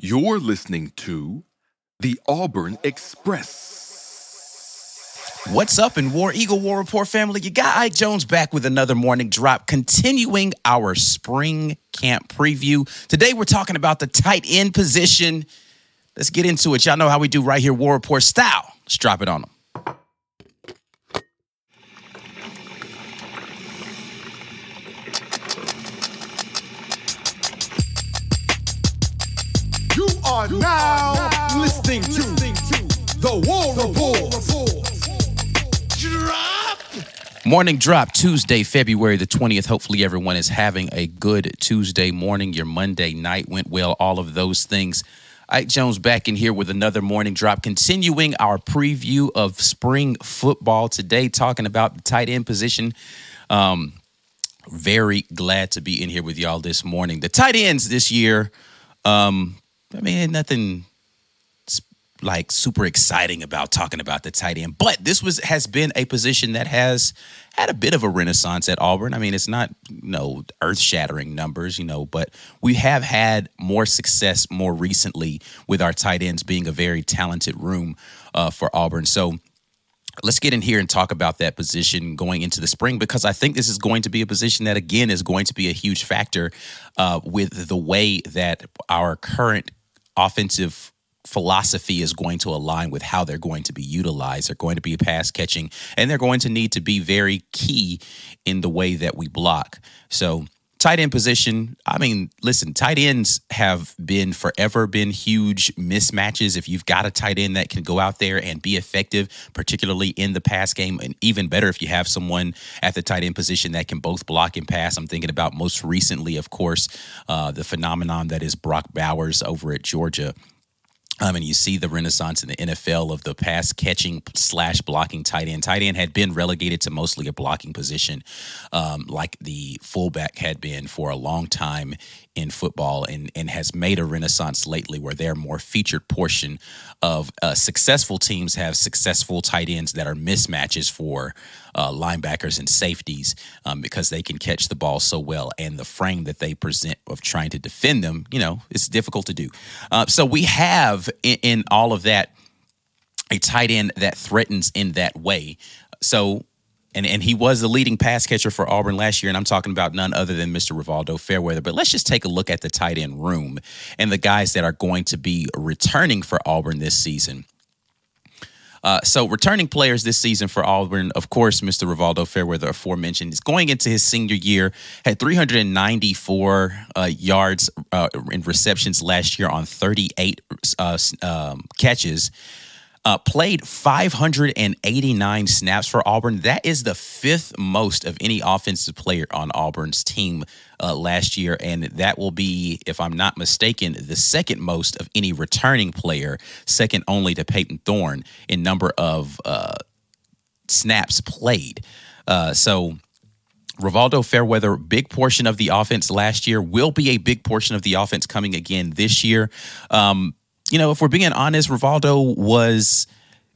You're listening to the Auburn Express. What's up in War Eagle War Rapport family? You got Ike Jones back with another morning drop, continuing our spring camp preview. Today we're talking about the tight end position. Let's get into it. Y'all know how we do right here, War Rapport style. Let's drop it on them. Are now listening to the War Rapport. Drop. Morning drop Tuesday, February the 20th. Hopefully, everyone is having a good Tuesday morning. Your Monday night went well, all of those things. Ike Jones back in here with another morning drop, continuing our preview of spring football today, talking about the tight end position. Um, very glad to be in here with y'all this morning. The tight ends this year, um, I mean, nothing like super exciting about talking about the tight end, but this was has been a position that has had a bit of a renaissance at Auburn. I mean, it's not you know earth shattering numbers, you know, but we have had more success more recently with our tight ends being a very talented room uh, for Auburn. So let's get in here and talk about that position going into the spring because I think this is going to be a position that again is going to be a huge factor uh, with the way that our current offensive philosophy is going to align with how they're going to be utilized. They're going to be pass catching and they're going to need to be very key in the way that we block. So tight end position i mean listen tight ends have been forever been huge mismatches. If you've got a tight end that can go out there and be effective particularly in the pass game and even better if you have someone at the tight end position that can both block and pass. I'm thinking about most recently of course uh, the phenomenon that is brock bowers over at georgia um, and you see the renaissance in the NFL of the pass catching slash blocking tight end. Tight end had been relegated to mostly a blocking position, um, like the fullback had been for a long time in football, and and has made a renaissance lately where they're more featured portion of uh, successful teams have successful tight ends that are mismatches for uh, linebackers and safeties um, because they can catch the ball so well, and the frame that they present of trying to defend them, you know, it's difficult to do. Uh, so we have in, in all of that a tight end that threatens in that way. So and and he was the leading pass catcher for Auburn last year, and I'm talking about none other than Mr. Rivaldo Fairweather. But let's just take a look at the tight end room and the guys that are going to be returning for Auburn this season. Uh, so returning players this season for Auburn, of course, Mr. Rivaldo Fairweather, aforementioned, is going into his senior year, had 394 uh, yards uh, in receptions last year on 38 uh, um, catches. Uh, played 589 snaps for Auburn. That is the fifth most of any offensive player on Auburn's team uh, last year. And that will be, if I'm not mistaken, the second most of any returning player, second only to Payton Thorne in number of uh, snaps played. Uh, so, Rivaldo Fairweather, big portion of the offense last year, will be a big portion of the offense coming again this year. Um, you know, if we're being honest, Rivaldo was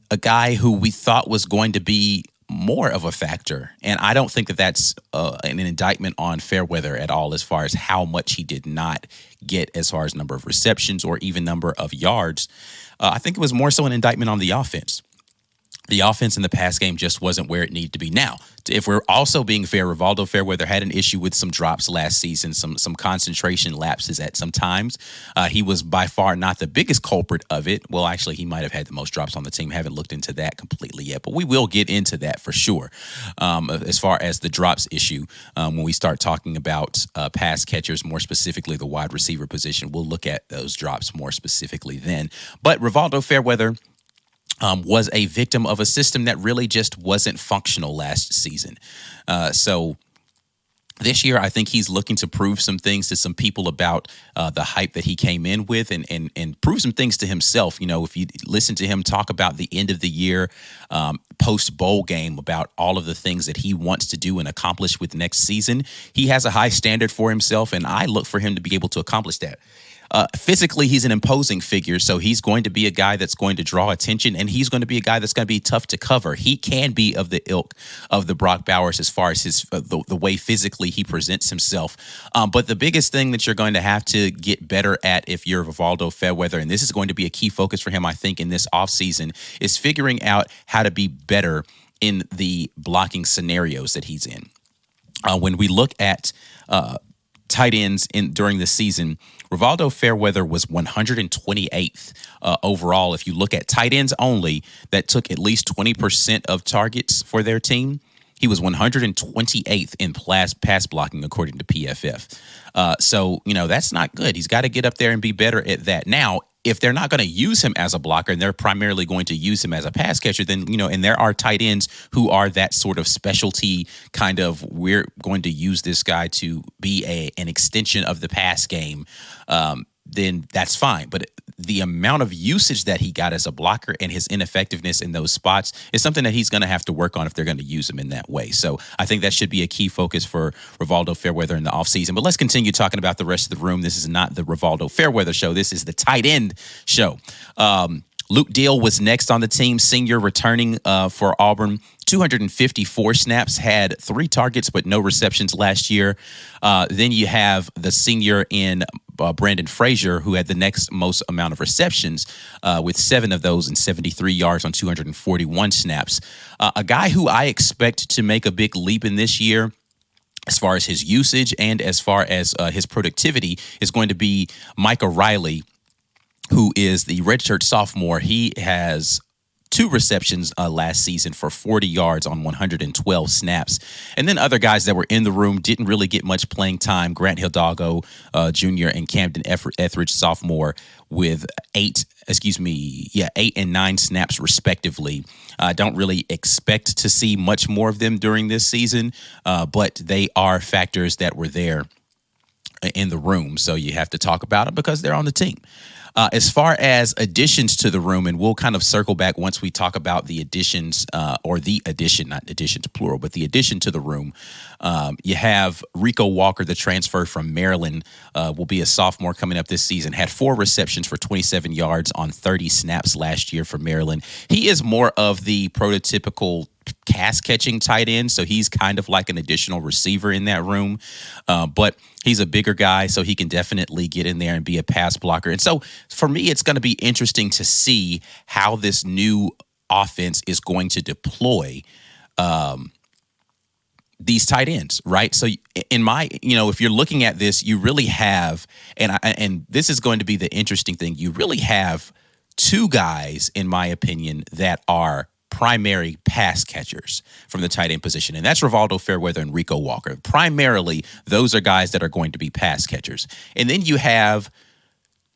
a guy who we thought was going to be more of a factor. And I don't think that that's uh, an indictment on Fairweather at all, as far as how much he did not get as far as number of receptions or even number of yards. Uh, I think it was more so an indictment on the offense. The offense in the pass game just wasn't where it needed to be. Now, if we're also being fair, Rivaldo Fairweather had an issue with some drops last season, some some concentration lapses at some times. Uh, he was by far not the biggest culprit of it. Well, actually, he might have had the most drops on the team. Haven't looked into that completely yet, but we will get into that for sure. Um, as far as the drops issue, um, when we start talking about uh, pass catchers, more specifically the wide receiver position, we'll look at those drops more specifically then. But Rivaldo Fairweather um, was a victim of a system that really just wasn't functional last season. Uh, so this year, I think he's looking to prove some things to some people about uh, the hype that he came in with, and and and prove some things to himself. You know, if you listen to him talk about the end of the year, um, post bowl game, about all of the things that he wants to do and accomplish with next season, he has a high standard for himself, and I look for him to be able to accomplish that. Uh, physically, he's an imposing figure, so he's going to be a guy that's going to draw attention, and he's going to be a guy that's going to be tough to cover. He can be of the ilk of the Brock Bowers as far as his uh, the, the way physically he presents himself. Um, but the biggest thing that you're going to have to get better at if you're Rivaldo Fairweather, and this is going to be a key focus for him, I think, in this offseason, is figuring out how to be better in the blocking scenarios that he's in. Uh, when we look at uh, tight ends in during the season, Rivaldo Fairweather was 128th uh, overall. If you look at tight ends only, that took at least 20% of targets for their team. He was 128th in pass, blocking, according to PFF. Uh, so, you know, that's not good. He's got to get up there and be better at that. Now, if they're not going to use him as a blocker and they're primarily going to use him as a pass catcher, then, you know, and there are tight ends who are that sort of specialty kind of, we're going to use this guy to be a an extension of the pass game. Um, then that's fine. But the amount of usage that he got as a blocker and his ineffectiveness in those spots is something that he's going to have to work on if they're going to use him in that way. So I think that should be a key focus for Rivaldo Fairweather in the offseason. But let's continue talking about the rest of the room. This is not the Rivaldo Fairweather show. This is the tight end show. Um, Luke Deal was next on the team, senior returning uh, for Auburn. 254 snaps, had three targets but no receptions last year. Uh, then you have the senior in uh, Brandon Frazier, who had the next most amount of receptions, uh, with seven of those and 73 yards on 241 snaps. Uh, a guy who I expect to make a big leap in this year as far as his usage and as far as uh, his productivity is going to be Micah Riley, who is the redshirt sophomore. He has two receptions uh, last season for 40 yards on 112 snaps. And then other guys that were in the room didn't really get much playing time. Grant Hidalgo uh, Jr. and Camden Etheridge, sophomore, with eight, excuse me, yeah, eight and nine snaps respectively. I uh, don't really expect to see much more of them during this season, uh, but they are factors that were there in the room. So you have to talk about it because they're on the team. Uh, as far as additions to the room, and we'll kind of circle back once we talk about the additions uh, or the addition, not addition to plural, but the addition to the room. Um, you have Rico Walker, the transfer from Maryland, uh, will be a sophomore coming up this season. Had four receptions for 27 yards on 30 snaps last year for Maryland. He is more of the prototypical cast catching tight end, so he's kind of like an additional receiver in that room. Uh, but he's a bigger guy, so he can definitely get in there and be a pass blocker. And so for me, it's going to be interesting to see how this new offense is going to deploy. Um, these tight ends, right? So in my, you know, if you're looking at this, you really have, and I, and this is going to be the interesting thing. You really have two guys, in my opinion, that are primary pass catchers from the tight end position, and that's Rivaldo Fairweather and Rico Walker. Primarily, those are guys that are going to be pass catchers. And then you have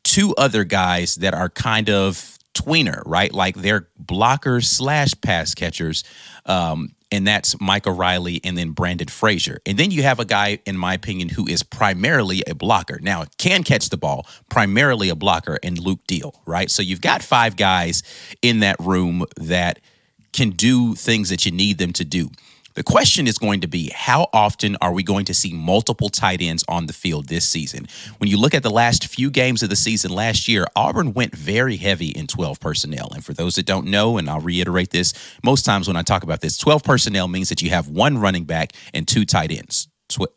two other guys that are kind of tweener, right? Like they're blockers slash pass catchers. Um, and that's Micah Riley and then Brandon Frazier. And then you have a guy, in my opinion, who is primarily a blocker. Now, can catch the ball, primarily a blocker, and Luke Deal, right? So you've got five guys in that room that – can do things that you need them to do. The question is going to be how often are we going to see multiple tight ends on the field this season? When you look at the last few games of the season last year, Auburn went very heavy in 12 personnel. And for those that don't know, and I'll reiterate this, most times when I talk about this, 12 personnel means that you have one running back and two tight ends. Tw-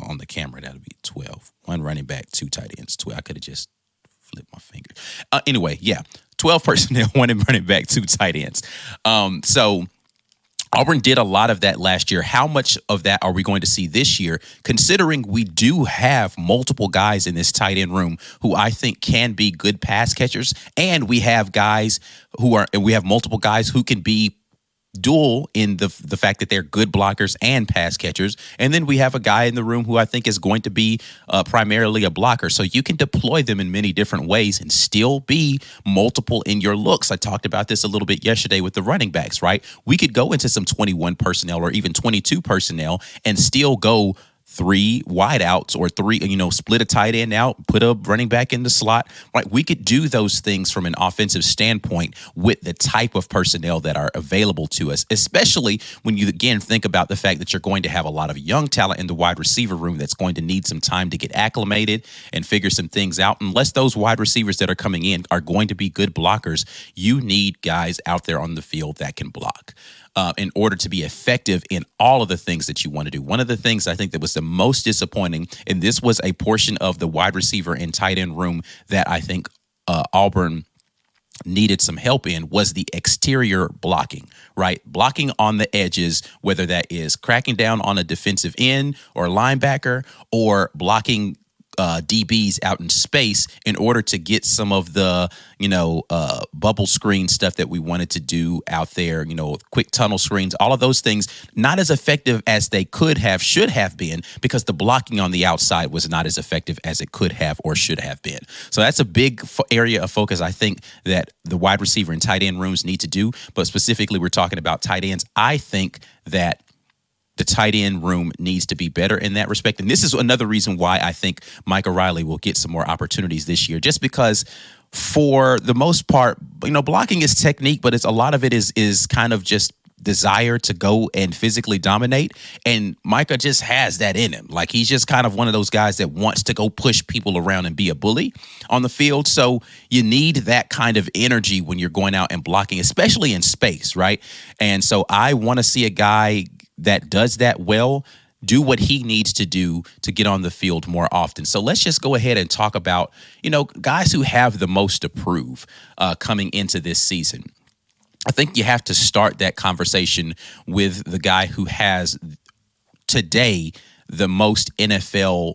on the camera, that'll be 12. One running back, two tight ends. 12. I could have just flipped my finger. Uh, anyway, yeah. 12 personnel, one running back, two tight ends. Um, so Auburn did a lot of that last year. How much of that are we going to see this year, considering we do have multiple guys in this tight end room who I think can be good pass catchers, and we have guys who are, and we have multiple guys who can be dual in the the fact that they're good blockers and pass catchers. And then we have a guy in the room who I think is going to be uh, primarily a blocker. So you can deploy them in many different ways and still be multiple in your looks. I talked about this a little bit yesterday with the running backs, right? We could go into some 21 personnel or even 22 personnel and still go three wideouts or three, you know, split a tight end out, put a running back in the slot. Right, we could do those things from an offensive standpoint with the type of personnel that are available to us, especially when you again think about the fact that you're going to have a lot of young talent in the wide receiver room that's going to need some time to get acclimated and figure some things out. Unless those wide receivers that are coming in are going to be good blockers, you need guys out there on the field that can block uh, in order to be effective in all of the things that you want to do. One of the things I think that was the most disappointing, and this was a portion of the wide receiver and tight end room that I think uh, Auburn needed some help in was the exterior blocking, right? Blocking on the edges, whether that is cracking down on a defensive end or linebacker or blocking uh, DBs out in space in order to get some of the you know uh, bubble screen stuff that we wanted to do out there. You know, quick tunnel screens, all of those things, not as effective as they could have, should have been, because the blocking on the outside was not as effective as it could have or should have been. So that's a big area of focus. I think that the wide receiver and tight end rooms need to do. But specifically, we're talking about tight ends. I think that the tight end room needs to be better in that respect. And this is another reason why I think Micah Riley will get some more opportunities this year, just because for the most part, you know, blocking is technique, but it's a lot of it is is kind of just desire to go and physically dominate. And Micah just has that in him. Like he's just kind of one of those guys that wants to go push people around and be a bully on the field. So you need that kind of energy when you're going out and blocking especially in space right? And so I want to see a guy that does that well do what he needs to do to get on the field more often. So let's just go ahead and talk about, you know, guys who have the most to prove uh, coming into this season. I think you have to start that conversation with the guy who has today the most NFL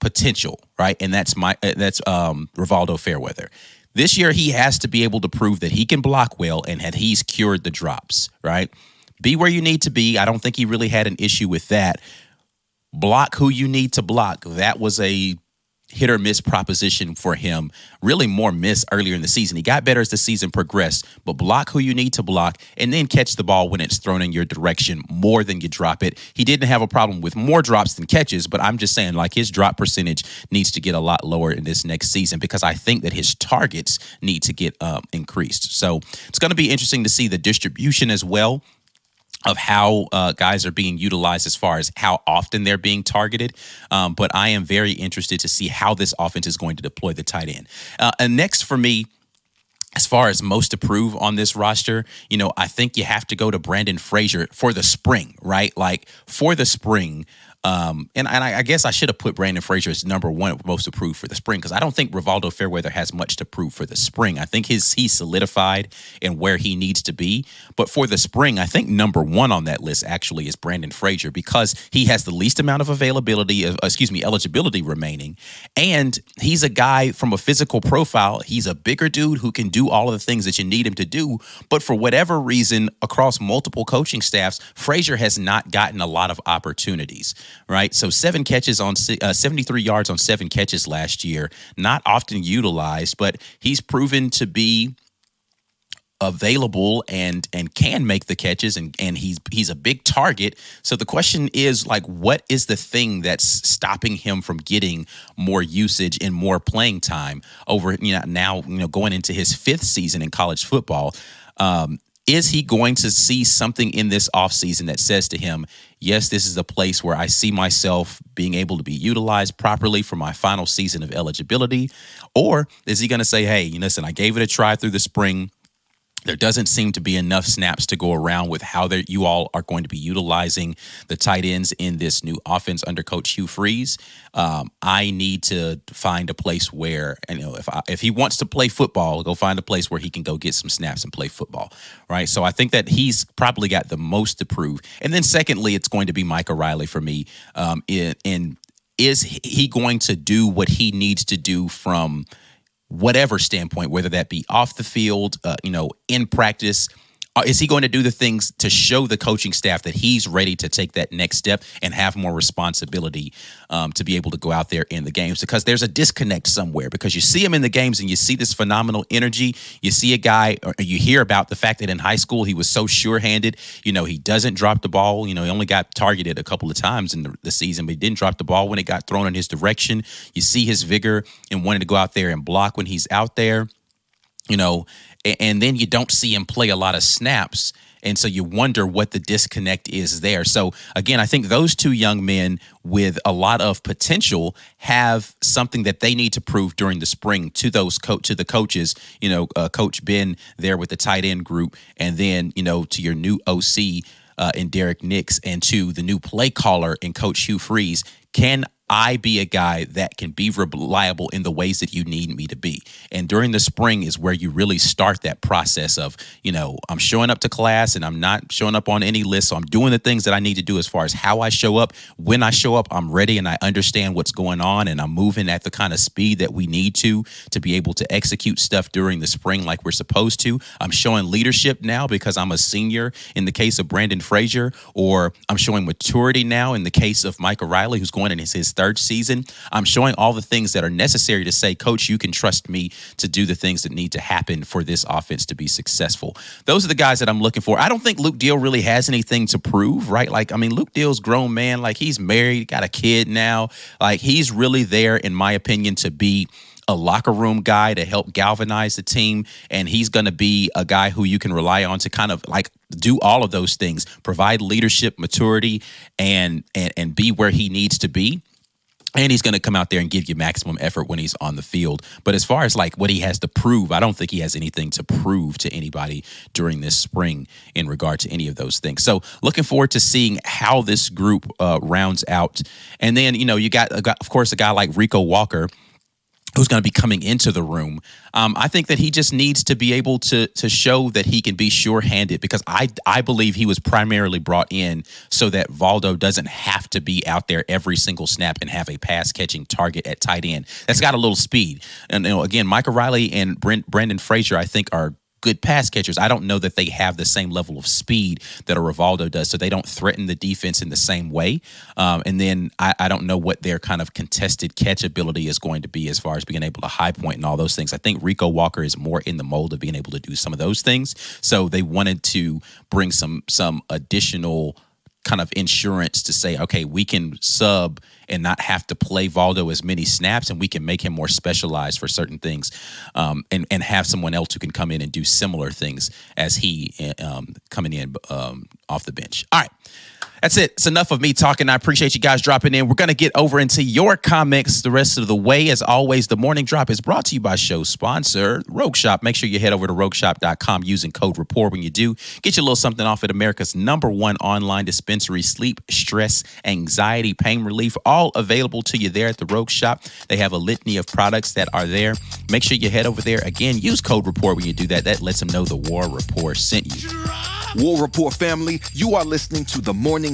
potential, right? And that's my uh, that's um Rivaldo Fairweather. This year he has to be able to prove that he can block well and that he's cured the drops, right? Be where you need to be. I don't think he really had an issue with that. Block who you need to block. That was a hit or miss proposition for him. Really more miss earlier in the season. He got better as the season progressed, but block who you need to block and then catch the ball when it's thrown in your direction more than you drop it. He didn't have a problem with more drops than catches, but I'm just saying like his drop percentage needs to get a lot lower in this next season because I think that his targets need to get um, increased. So it's going to be interesting to see the distribution as well of how uh, guys are being utilized as far as how often they're being targeted. Um, but I am very interested to see how this offense is going to deploy the tight end. Uh, and next for me, as far as most approve on this roster, you know, I think you have to go to Brandon Frazier for the spring, right? Like for the spring, um, and, and I, I, guess I should have put Brandon Frazier as number one most approved for the spring because I don't think Rivaldo Fairweather has much to prove for the spring. I think his he's solidified in where he needs to be. But for the spring, I think number one on that list actually is Brandon Frazier because he has the least amount of availability, uh, excuse me, eligibility remaining, and he's a guy from a physical profile. He's a bigger dude who can do all of the things that you need him to do. But for whatever reason, across multiple coaching staffs, Frazier has not gotten a lot of opportunities right? So seven catches on uh, 73 yards on seven catches last year, not often utilized, but he's proven to be available and and can make the catches and and he's he's a big target so the question is like what is the thing that's stopping him from getting more usage and more playing time over you know now you know going into his fifth season in college football um, is he going to see something in this offseason that says to him, yes, this is a place where I see myself being able to be utilized properly for my final season of eligibility? Or is he going to say, hey, listen, I gave it a try through the spring there doesn't seem to be enough snaps to go around with how you all are going to be utilizing the tight ends in this new offense under Coach Hugh Freeze. Um, I need to find a place where, you know, if I, if he wants to play football, go find a place where he can go get some snaps and play football, right? So I think that he's probably got the most to prove. And then secondly, it's going to be Micah Riley for me. Um, in, in is he going to do what he needs to do from whatever standpoint, whether that be off the field, uh, you know, in practice, is he going to do the things to show the coaching staff that he's ready to take that next step and have more responsibility um, to be able to go out there in the games? Because there's a disconnect somewhere. Because you see him in the games and you see this phenomenal energy. You see a guy, or you hear about the fact that in high school he was so sure-handed. You know, he doesn't drop the ball. You know, he only got targeted a couple of times in the, the season, but he didn't drop the ball when it got thrown in his direction. You see his vigor and wanting to go out there and block when he's out there you know, and then you don't see him play a lot of snaps. And so you wonder what the disconnect is there. So again, I think those two young men with a lot of potential have something that they need to prove during the spring to those co- to the coaches. You know, uh, Coach Ben there with the tight end group, and then you know to your new OC uh, in Derrick Nix, and to the new play caller in Coach Hugh Freeze. Can I be a guy that can be reliable in the ways that you need me to be. And during the spring is where you really start that process of, you know, I'm showing up to class and I'm not showing up on any list. So I'm doing the things that I need to do as far as how I show up. When I show up, I'm ready and I understand what's going on and I'm moving at the kind of speed that we need to to be able to execute stuff during the spring like we're supposed to. I'm showing leadership now because I'm a senior in the case of Brandon Frazier, or I'm showing maturity now in the case of Micah Riley, who's going in his third season. I'm showing all the things that are necessary to say, Coach, you can trust me to do the things that need to happen for this offense to be successful. Those are the guys that I'm looking for. I don't think Luke Deal really has anything to prove, right? Like, I mean, Luke Deal's grown man, like he's married, got a kid now. Like he's really there, in my opinion, to be a locker room guy to help galvanize the team and he's going to be a guy who you can rely on to kind of like do all of those things provide leadership maturity and and and be where he needs to be and he's going to come out there and give you maximum effort when he's on the field. But as far as like what he has to prove, I don't think he has anything to prove to anybody during this spring in regard to any of those things. So looking forward to seeing how this group uh, rounds out. And then, you know, you got, of course, a guy like Rico Walker who's going to be coming into the room. Um, I think that he just needs to be able to to show that he can be sure-handed because I I believe he was primarily brought in so that Valdo doesn't have to be out there every single snap and have a pass catching target at tight end. That's got a little speed. And you know, again, Micah Riley and Brent, Brandon Frazier, I think, are good pass catchers. I don't know that they have the same level of speed that a Rivaldo does, so they don't threaten the defense in the same way. Um, and then I, I, don't know what their kind of contested catch ability is going to be as far as being able to high point and all those things. I think Rico Walker is more in the mold of being able to do some of those things. So they wanted to bring some some additional kind of insurance to say, okay, we can sub and not have to play Valdo as many snaps, and we can make him more specialized for certain things, um, and and have someone else who can come in and do similar things as he um, coming in um, off the bench. All right. That's it. It's enough of me talking. I appreciate you guys dropping in. We're going to get over into your comments the rest of the way. As always, the morning drop is brought to you by show sponsor, Rogue Shop. Make sure you head over to rogueshop.com using code Rapport when you do. Get you a little something off at America's number one online dispensary, sleep, stress, anxiety, pain relief, all available to you there at the Rogue Shop. They have a litany of products that are there. Make sure you head over there. Again, use code Rapport when you do that. That lets them know the War Rapport sent you. War Rapport family, you are listening to the Morning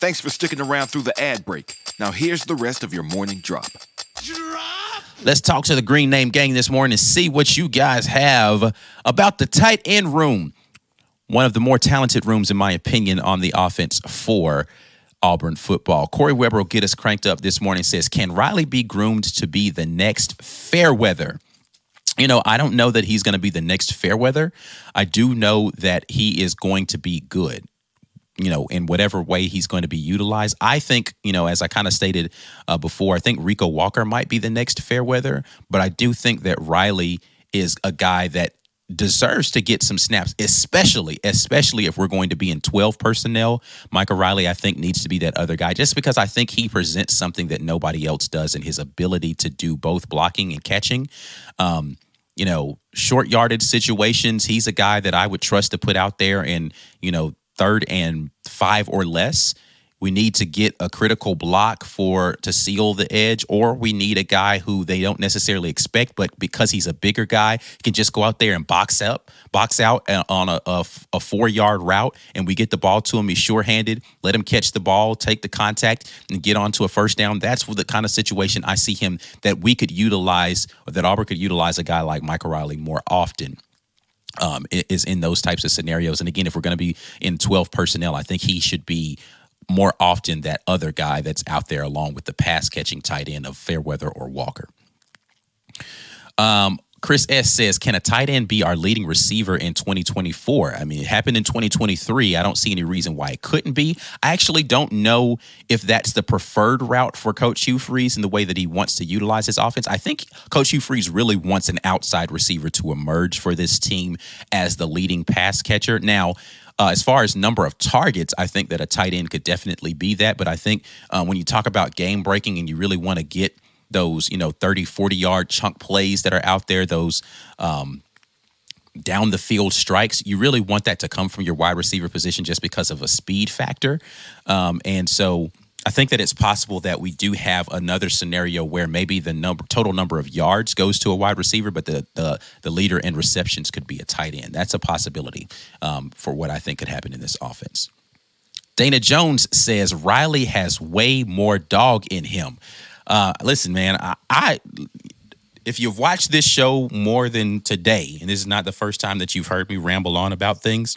Thanks for sticking around through the ad break. Now here's the rest of your morning drop. Let's talk to the Green Name Gang this morning and see what you guys have about the tight end room. One of the more talented rooms, in my opinion, on the offense for Auburn football. Corey Weber will get us cranked up this morning. Says, Can Riley be groomed to be the next Fairweather? You know, I don't know that he's going to be the next Fairweather. I do know that he is going to be good you know, in whatever way he's going to be utilized. I think, you know, as I kind of stated uh, before, I think Rico Walker might be the next Fairweather, but I do think that Riley is a guy that deserves to get some snaps, especially, especially if we're going to be in 12 personnel. Micah Riley, I think, needs to be that other guy just because I think he presents something that nobody else does in his ability to do both blocking and catching. Um, you know, short yarded situations, he's a guy that I would trust to put out there and, you know, third and five or less, we need to get a critical block for to seal the edge, or we need a guy who they don't necessarily expect, but because he's a bigger guy, can just go out there and box up, box out uh, on a, a, a four yard route, and we get the ball to him. He's sure handed. Let him catch the ball, take the contact, and get onto a first down. That's the kind of situation I see him that we could utilize, or that Auburn could utilize a guy like Micah Riley more often um, is in those types of scenarios. And again, if we're going to be in 12 personnel, I think he should be more often that other guy that's out there along with the pass catching tight end of Fairweather or Walker. Um, Chris S says, Can a tight end be our leading receiver in 2024? I mean, it happened in 2023. I don't see any reason why it couldn't be. I actually don't know if that's the preferred route for Coach Hugh Freeze in the way that he wants to utilize his offense. I think Coach Hugh Freeze really wants an outside receiver to emerge for this team as the leading pass catcher. Now, uh, as far as number of targets, I think that a tight end could definitely be that. But I think uh, when you talk about game breaking and you really want to get those, you know, 30, 40 yard chunk plays that are out there, those um, down the field strikes, you really want that to come from your wide receiver position just because of a speed factor. Um, and so I think that it's possible that we do have another scenario where maybe the number total number of yards goes to a wide receiver, but the the, the leader in receptions could be a tight end. That's a possibility um, for what I think could happen in this offense. Dana Jones says Riley has way more dog in him. Uh, listen, man, I, I if you've watched this show more than today, and this is not the first time that you've heard me ramble on about things,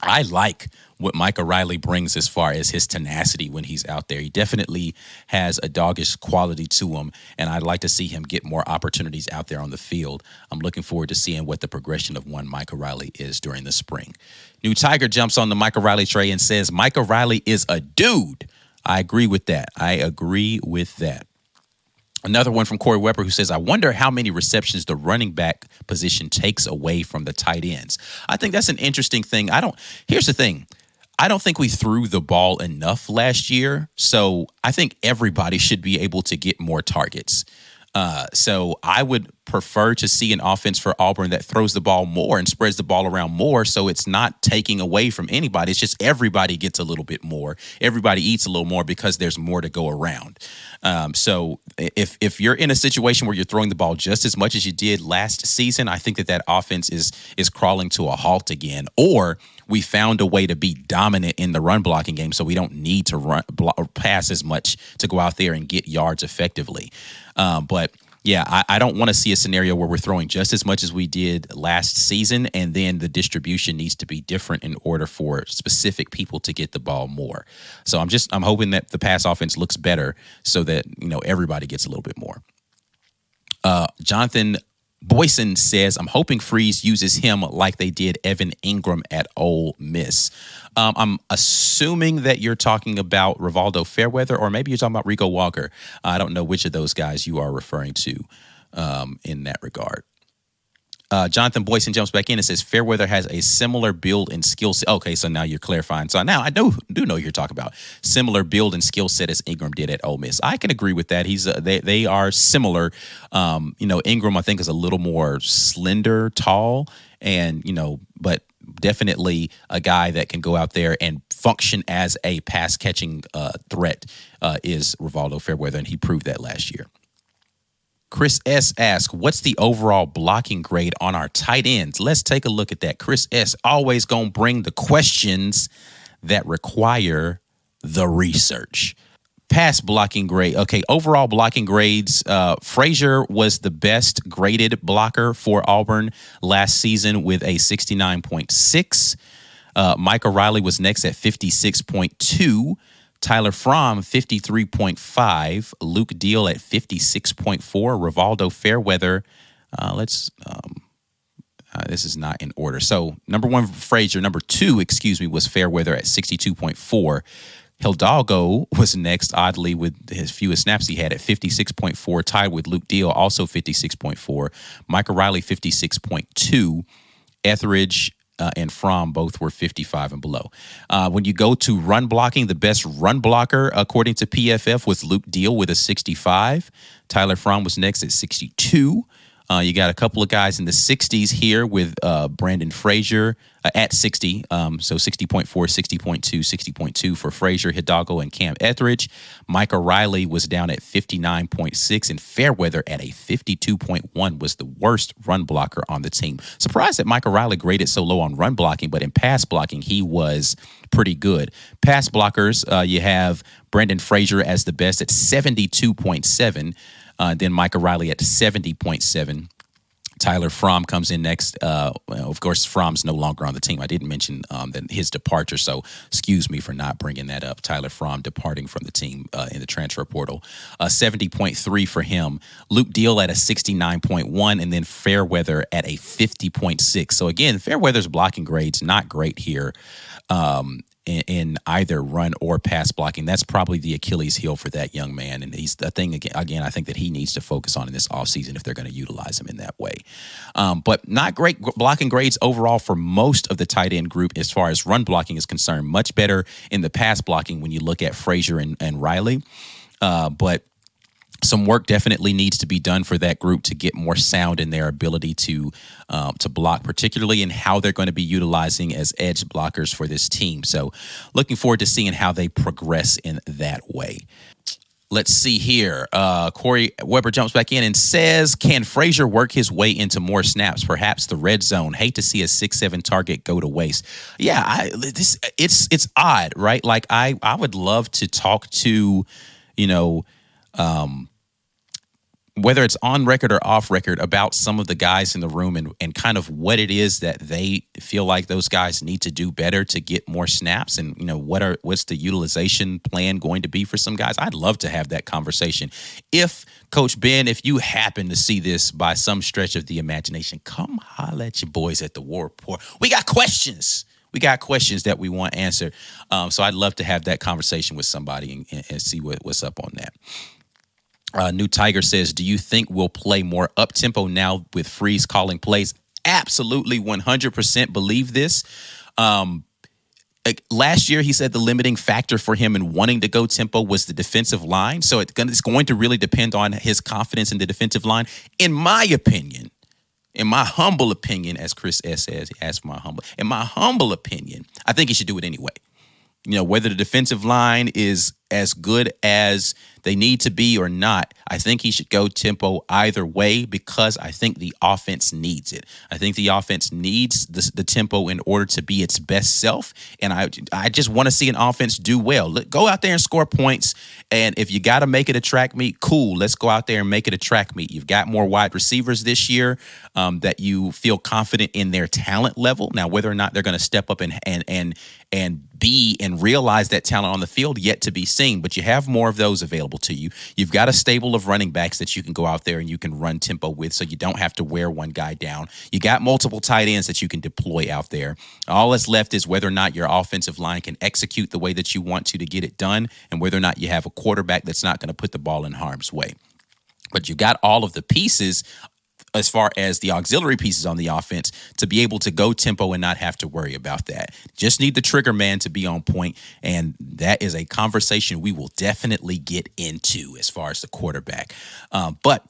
I like what Micah Riley brings as far as his tenacity when he's out there. He definitely has a doggish quality to him, and I'd like to see him get more opportunities out there on the field. I'm looking forward to seeing what the progression of one Micah Riley is during the spring. New Tiger jumps on the Micah Riley tray and says, Micah Riley is a dude. I agree with that. I agree with that. Another one from Corey Weber who says, I wonder how many receptions the running back position takes away from the tight ends. I think that's an interesting thing. I don't, here's the thing I don't think we threw the ball enough last year. So I think everybody should be able to get more targets. Uh, so I would prefer to see an offense for Auburn that throws the ball more and spreads the ball around more so it's not taking away from anybody. It's just everybody gets a little bit more. Everybody eats a little more because there's more to go around. Um, so if if you're in a situation where you're throwing the ball just as much as you did last season, I think that that offense is is crawling to a halt again. Or we found a way to be dominant in the run blocking game, so we don't need to run pass as much to go out there and get yards effectively. Um, but yeah, I, I don't want to see a scenario where we're throwing just as much as we did last season, and then the distribution needs to be different in order for specific people to get the ball more. So I'm just I'm hoping that the pass offense looks better so that you know everybody gets a little bit more. Uh, Jonathan Boyson says, I'm hoping Freeze uses him like they did Evan Engram at Ole Miss. Um, I'm assuming that you're talking about Rivaldo Fairweather, or maybe you're talking about Rico Walker. I don't know which of those guys you are referring to um, in that regard. Uh, Jonathan Boyson jumps back in and says Fairweather has a similar build and skill set. Okay, so now you're clarifying. So now I do do know you're talking about similar build and skill set as Engram did at Ole Miss. I can agree with that. He's uh, they they are similar. Um, you know, Engram I think is a little more slender, tall, and you know, but definitely a guy that can go out there and function as a pass catching uh, threat uh, is Rivaldo Fairweather, and he proved that last year. Chris S asks, What's the overall blocking grade on our tight ends? Let's take a look at that. Chris S always going to bring the questions that require the research. Pass blocking grade. Okay, overall blocking grades. Uh, Frazier was the best graded blocker for Auburn last season with a 69.6. Uh, Micah Riley was next at 56.2. Tyler Fromm, 53.5. Luke Deal at 56.4. Rivaldo Fairweather, uh, let's, um, uh, this is not in order. So number one, Frazier. Number two, excuse me, was Fairweather at 62.4. Hidalgo was next, oddly, with his fewest snaps he had at 56.4, tied with Luke Deal, also 56.4. Micah Riley, 56.2. Etheridge uh, and Fromm both were 55 and below. Uh, when you go to run blocking, the best run blocker, according to PFF, was Luke Deal with a 65. Tyler Fromm was next at 62. Uh, you got a couple of guys in the 60s here with uh, Brandon Frazier uh, at 60. Um, so 60.4, 60.2, 60.2 for Frazier, Hidalgo, and Cam Etheridge. Micah Riley was down at 59.6, and Fairweather at a 52.1 was the worst run blocker on the team. Surprised that Micah Riley graded so low on run blocking, but in pass blocking, he was pretty good. Pass blockers, uh, you have Brandon Frazier as the best at 72.7. Uh, then Micah Riley at 70.7. Tyler Fromm comes in next. Uh, of course, Fromm's no longer on the team. I didn't mention um, that his departure, so excuse me for not bringing that up. Tyler Fromm departing from the team uh, in the transfer portal. Uh, 70.3 for him. Luke Deal at a 69.1, and then Fairweather at a 50.6. So again, Fairweather's blocking grades not great here. Um, in, in, either run or pass blocking. That's probably the Achilles heel for that young man. And he's the thing again, again I think that he needs to focus on in this offseason if they're going to utilize him in that way. Um, but not great blocking grades overall for most of the tight end group as far as run blocking is concerned. Much better in the pass blocking when you look at Frazier and, and Riley. Uh, but some work definitely needs to be done for that group to get more sound in their ability to um, to block, particularly in how they're going to be utilizing as edge blockers for this team. So, looking forward to seeing how they progress in that way. Let's see here. Uh, Corey Weber jumps back in and says, "Can Frazier work his way into more snaps? Perhaps the red zone. Hate to see a six-seven target go to waste. Yeah, I, this it's it's odd, right? Like I I would love to talk to, you know." Um, whether it's on record or off record about some of the guys in the room and, and kind of what it is that they feel like those guys need to do better to get more snaps and you know what are what's the utilization plan going to be for some guys? I'd love to have that conversation. If coach ben if you happen to see this by some stretch of the imagination come holla at your boys at the war rapport. We got questions. We got questions that we want answered. Um, so i'd love to have that conversation with somebody and, and see what, what's up on that uh, New Tiger says, Do you think we'll play more up tempo now with Freeze calling plays? Absolutely, 100% believe this. Um, last year, he said the limiting factor for him in wanting to go tempo was the defensive line. So it's going to really depend on his confidence in the defensive line. In my opinion, in my humble opinion, as Chris S says, he asked for my humble. In my humble opinion, I think he should do it anyway. You know, whether the defensive line is as good as they need to be or not, I think he should go tempo either way because I think the offense needs it. I think the offense needs the, the tempo in order to be its best self. And I, I just want to see an offense do well. Let, go out there and score points. And if you got to make it a track meet, cool. Let's go out there and make it a track meet. You've got more wide receivers this year um, that you feel confident in their talent level. Now, whether or not they're going to step up and and and and be and realize that talent on the field yet to be seen, but you have more of those available to you. You've got a stable of running backs that you can go out there and you can run tempo with so you don't have to wear one guy down. You got multiple tight ends that you can deploy out there. All that's left is whether or not your offensive line can execute the way that you want to to get it done and whether or not you have a quarterback that's not going to put the ball in harm's way but you got all of the pieces as far as the auxiliary pieces on the offense to be able to go tempo and not have to worry about that. Just need the trigger man to be on point, and that is a conversation we will definitely get into as far as the quarterback. Um, but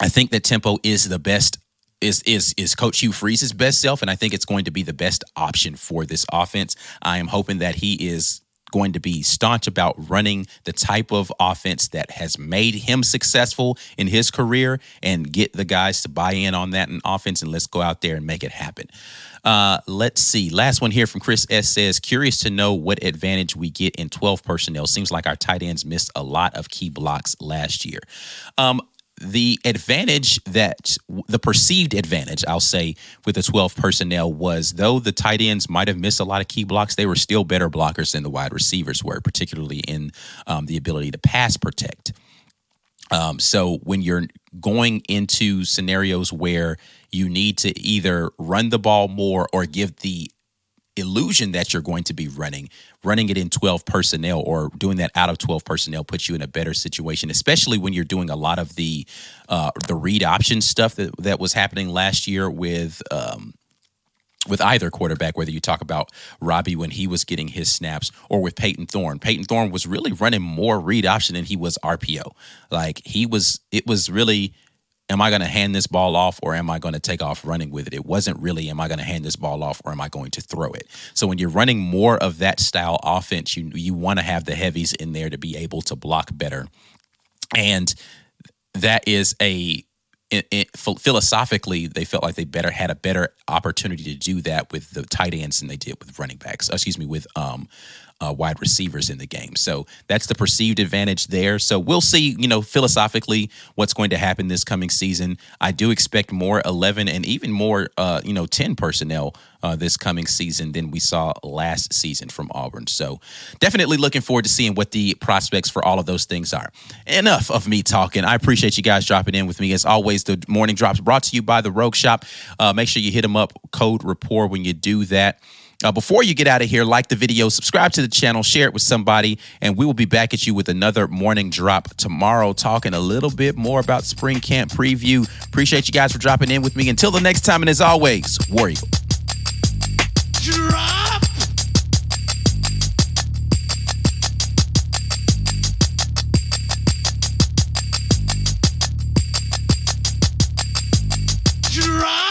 I think that tempo is the best is is is Coach Hugh Freeze's best self, and I think it's going to be the best option for this offense. I am hoping that he is going to be staunch about running the type of offense that has made him successful in his career and get the guys to buy in on that in offense and let's go out there and make it happen. Uh, let's see. Last one here from Chris S says, curious to know what advantage we get in 12 personnel. Seems like our tight ends missed a lot of key blocks last year. Um, the advantage that the perceived advantage, I'll say, with the 12 personnel was though the tight ends might have missed a lot of key blocks, they were still better blockers than the wide receivers were, particularly in um, the ability to pass protect. Um, so when you're going into scenarios where you need to either run the ball more or give the illusion that you're going to be running, running it in 12 personnel or doing that out of 12 personnel puts you in a better situation, especially when you're doing a lot of the uh, the read option stuff that, that was happening last year with um, with either quarterback, whether you talk about Robbie when he was getting his snaps or with Payton Thorne. Payton Thorne was really running more read option than he was RPO. Like he was, it was really am I going to hand this ball off or am I going to take off running with it? It wasn't really, am I going to hand this ball off or am I going to throw it? So when you're running more of that style offense, you you want to have the heavies in there to be able to block better. And that is a it, it, philosophically, they felt like they better had a better opportunity to do that with the tight ends than they did with running backs. Excuse me, with um, uh, wide receivers in the game. So that's the perceived advantage there. So we'll see, you know, philosophically what's going to happen this coming season. I do expect more 11 and even more, uh, you know, 10 personnel uh, this coming season than we saw last season from Auburn. So definitely looking forward to seeing what the prospects for all of those things are. Enough of me talking. I appreciate you guys dropping in with me. As always, the morning drops brought to you by the Rogue Shop. Uh, make sure you hit them up, code rapport when you do that. Uh, before you get out of here, like the video, subscribe to the channel, share it with somebody, and we will be back at you with another morning drop tomorrow, talking a little bit more about spring camp preview. Appreciate you guys for dropping in with me. Until the next time, and as always, War Eagle. Drop! Drop!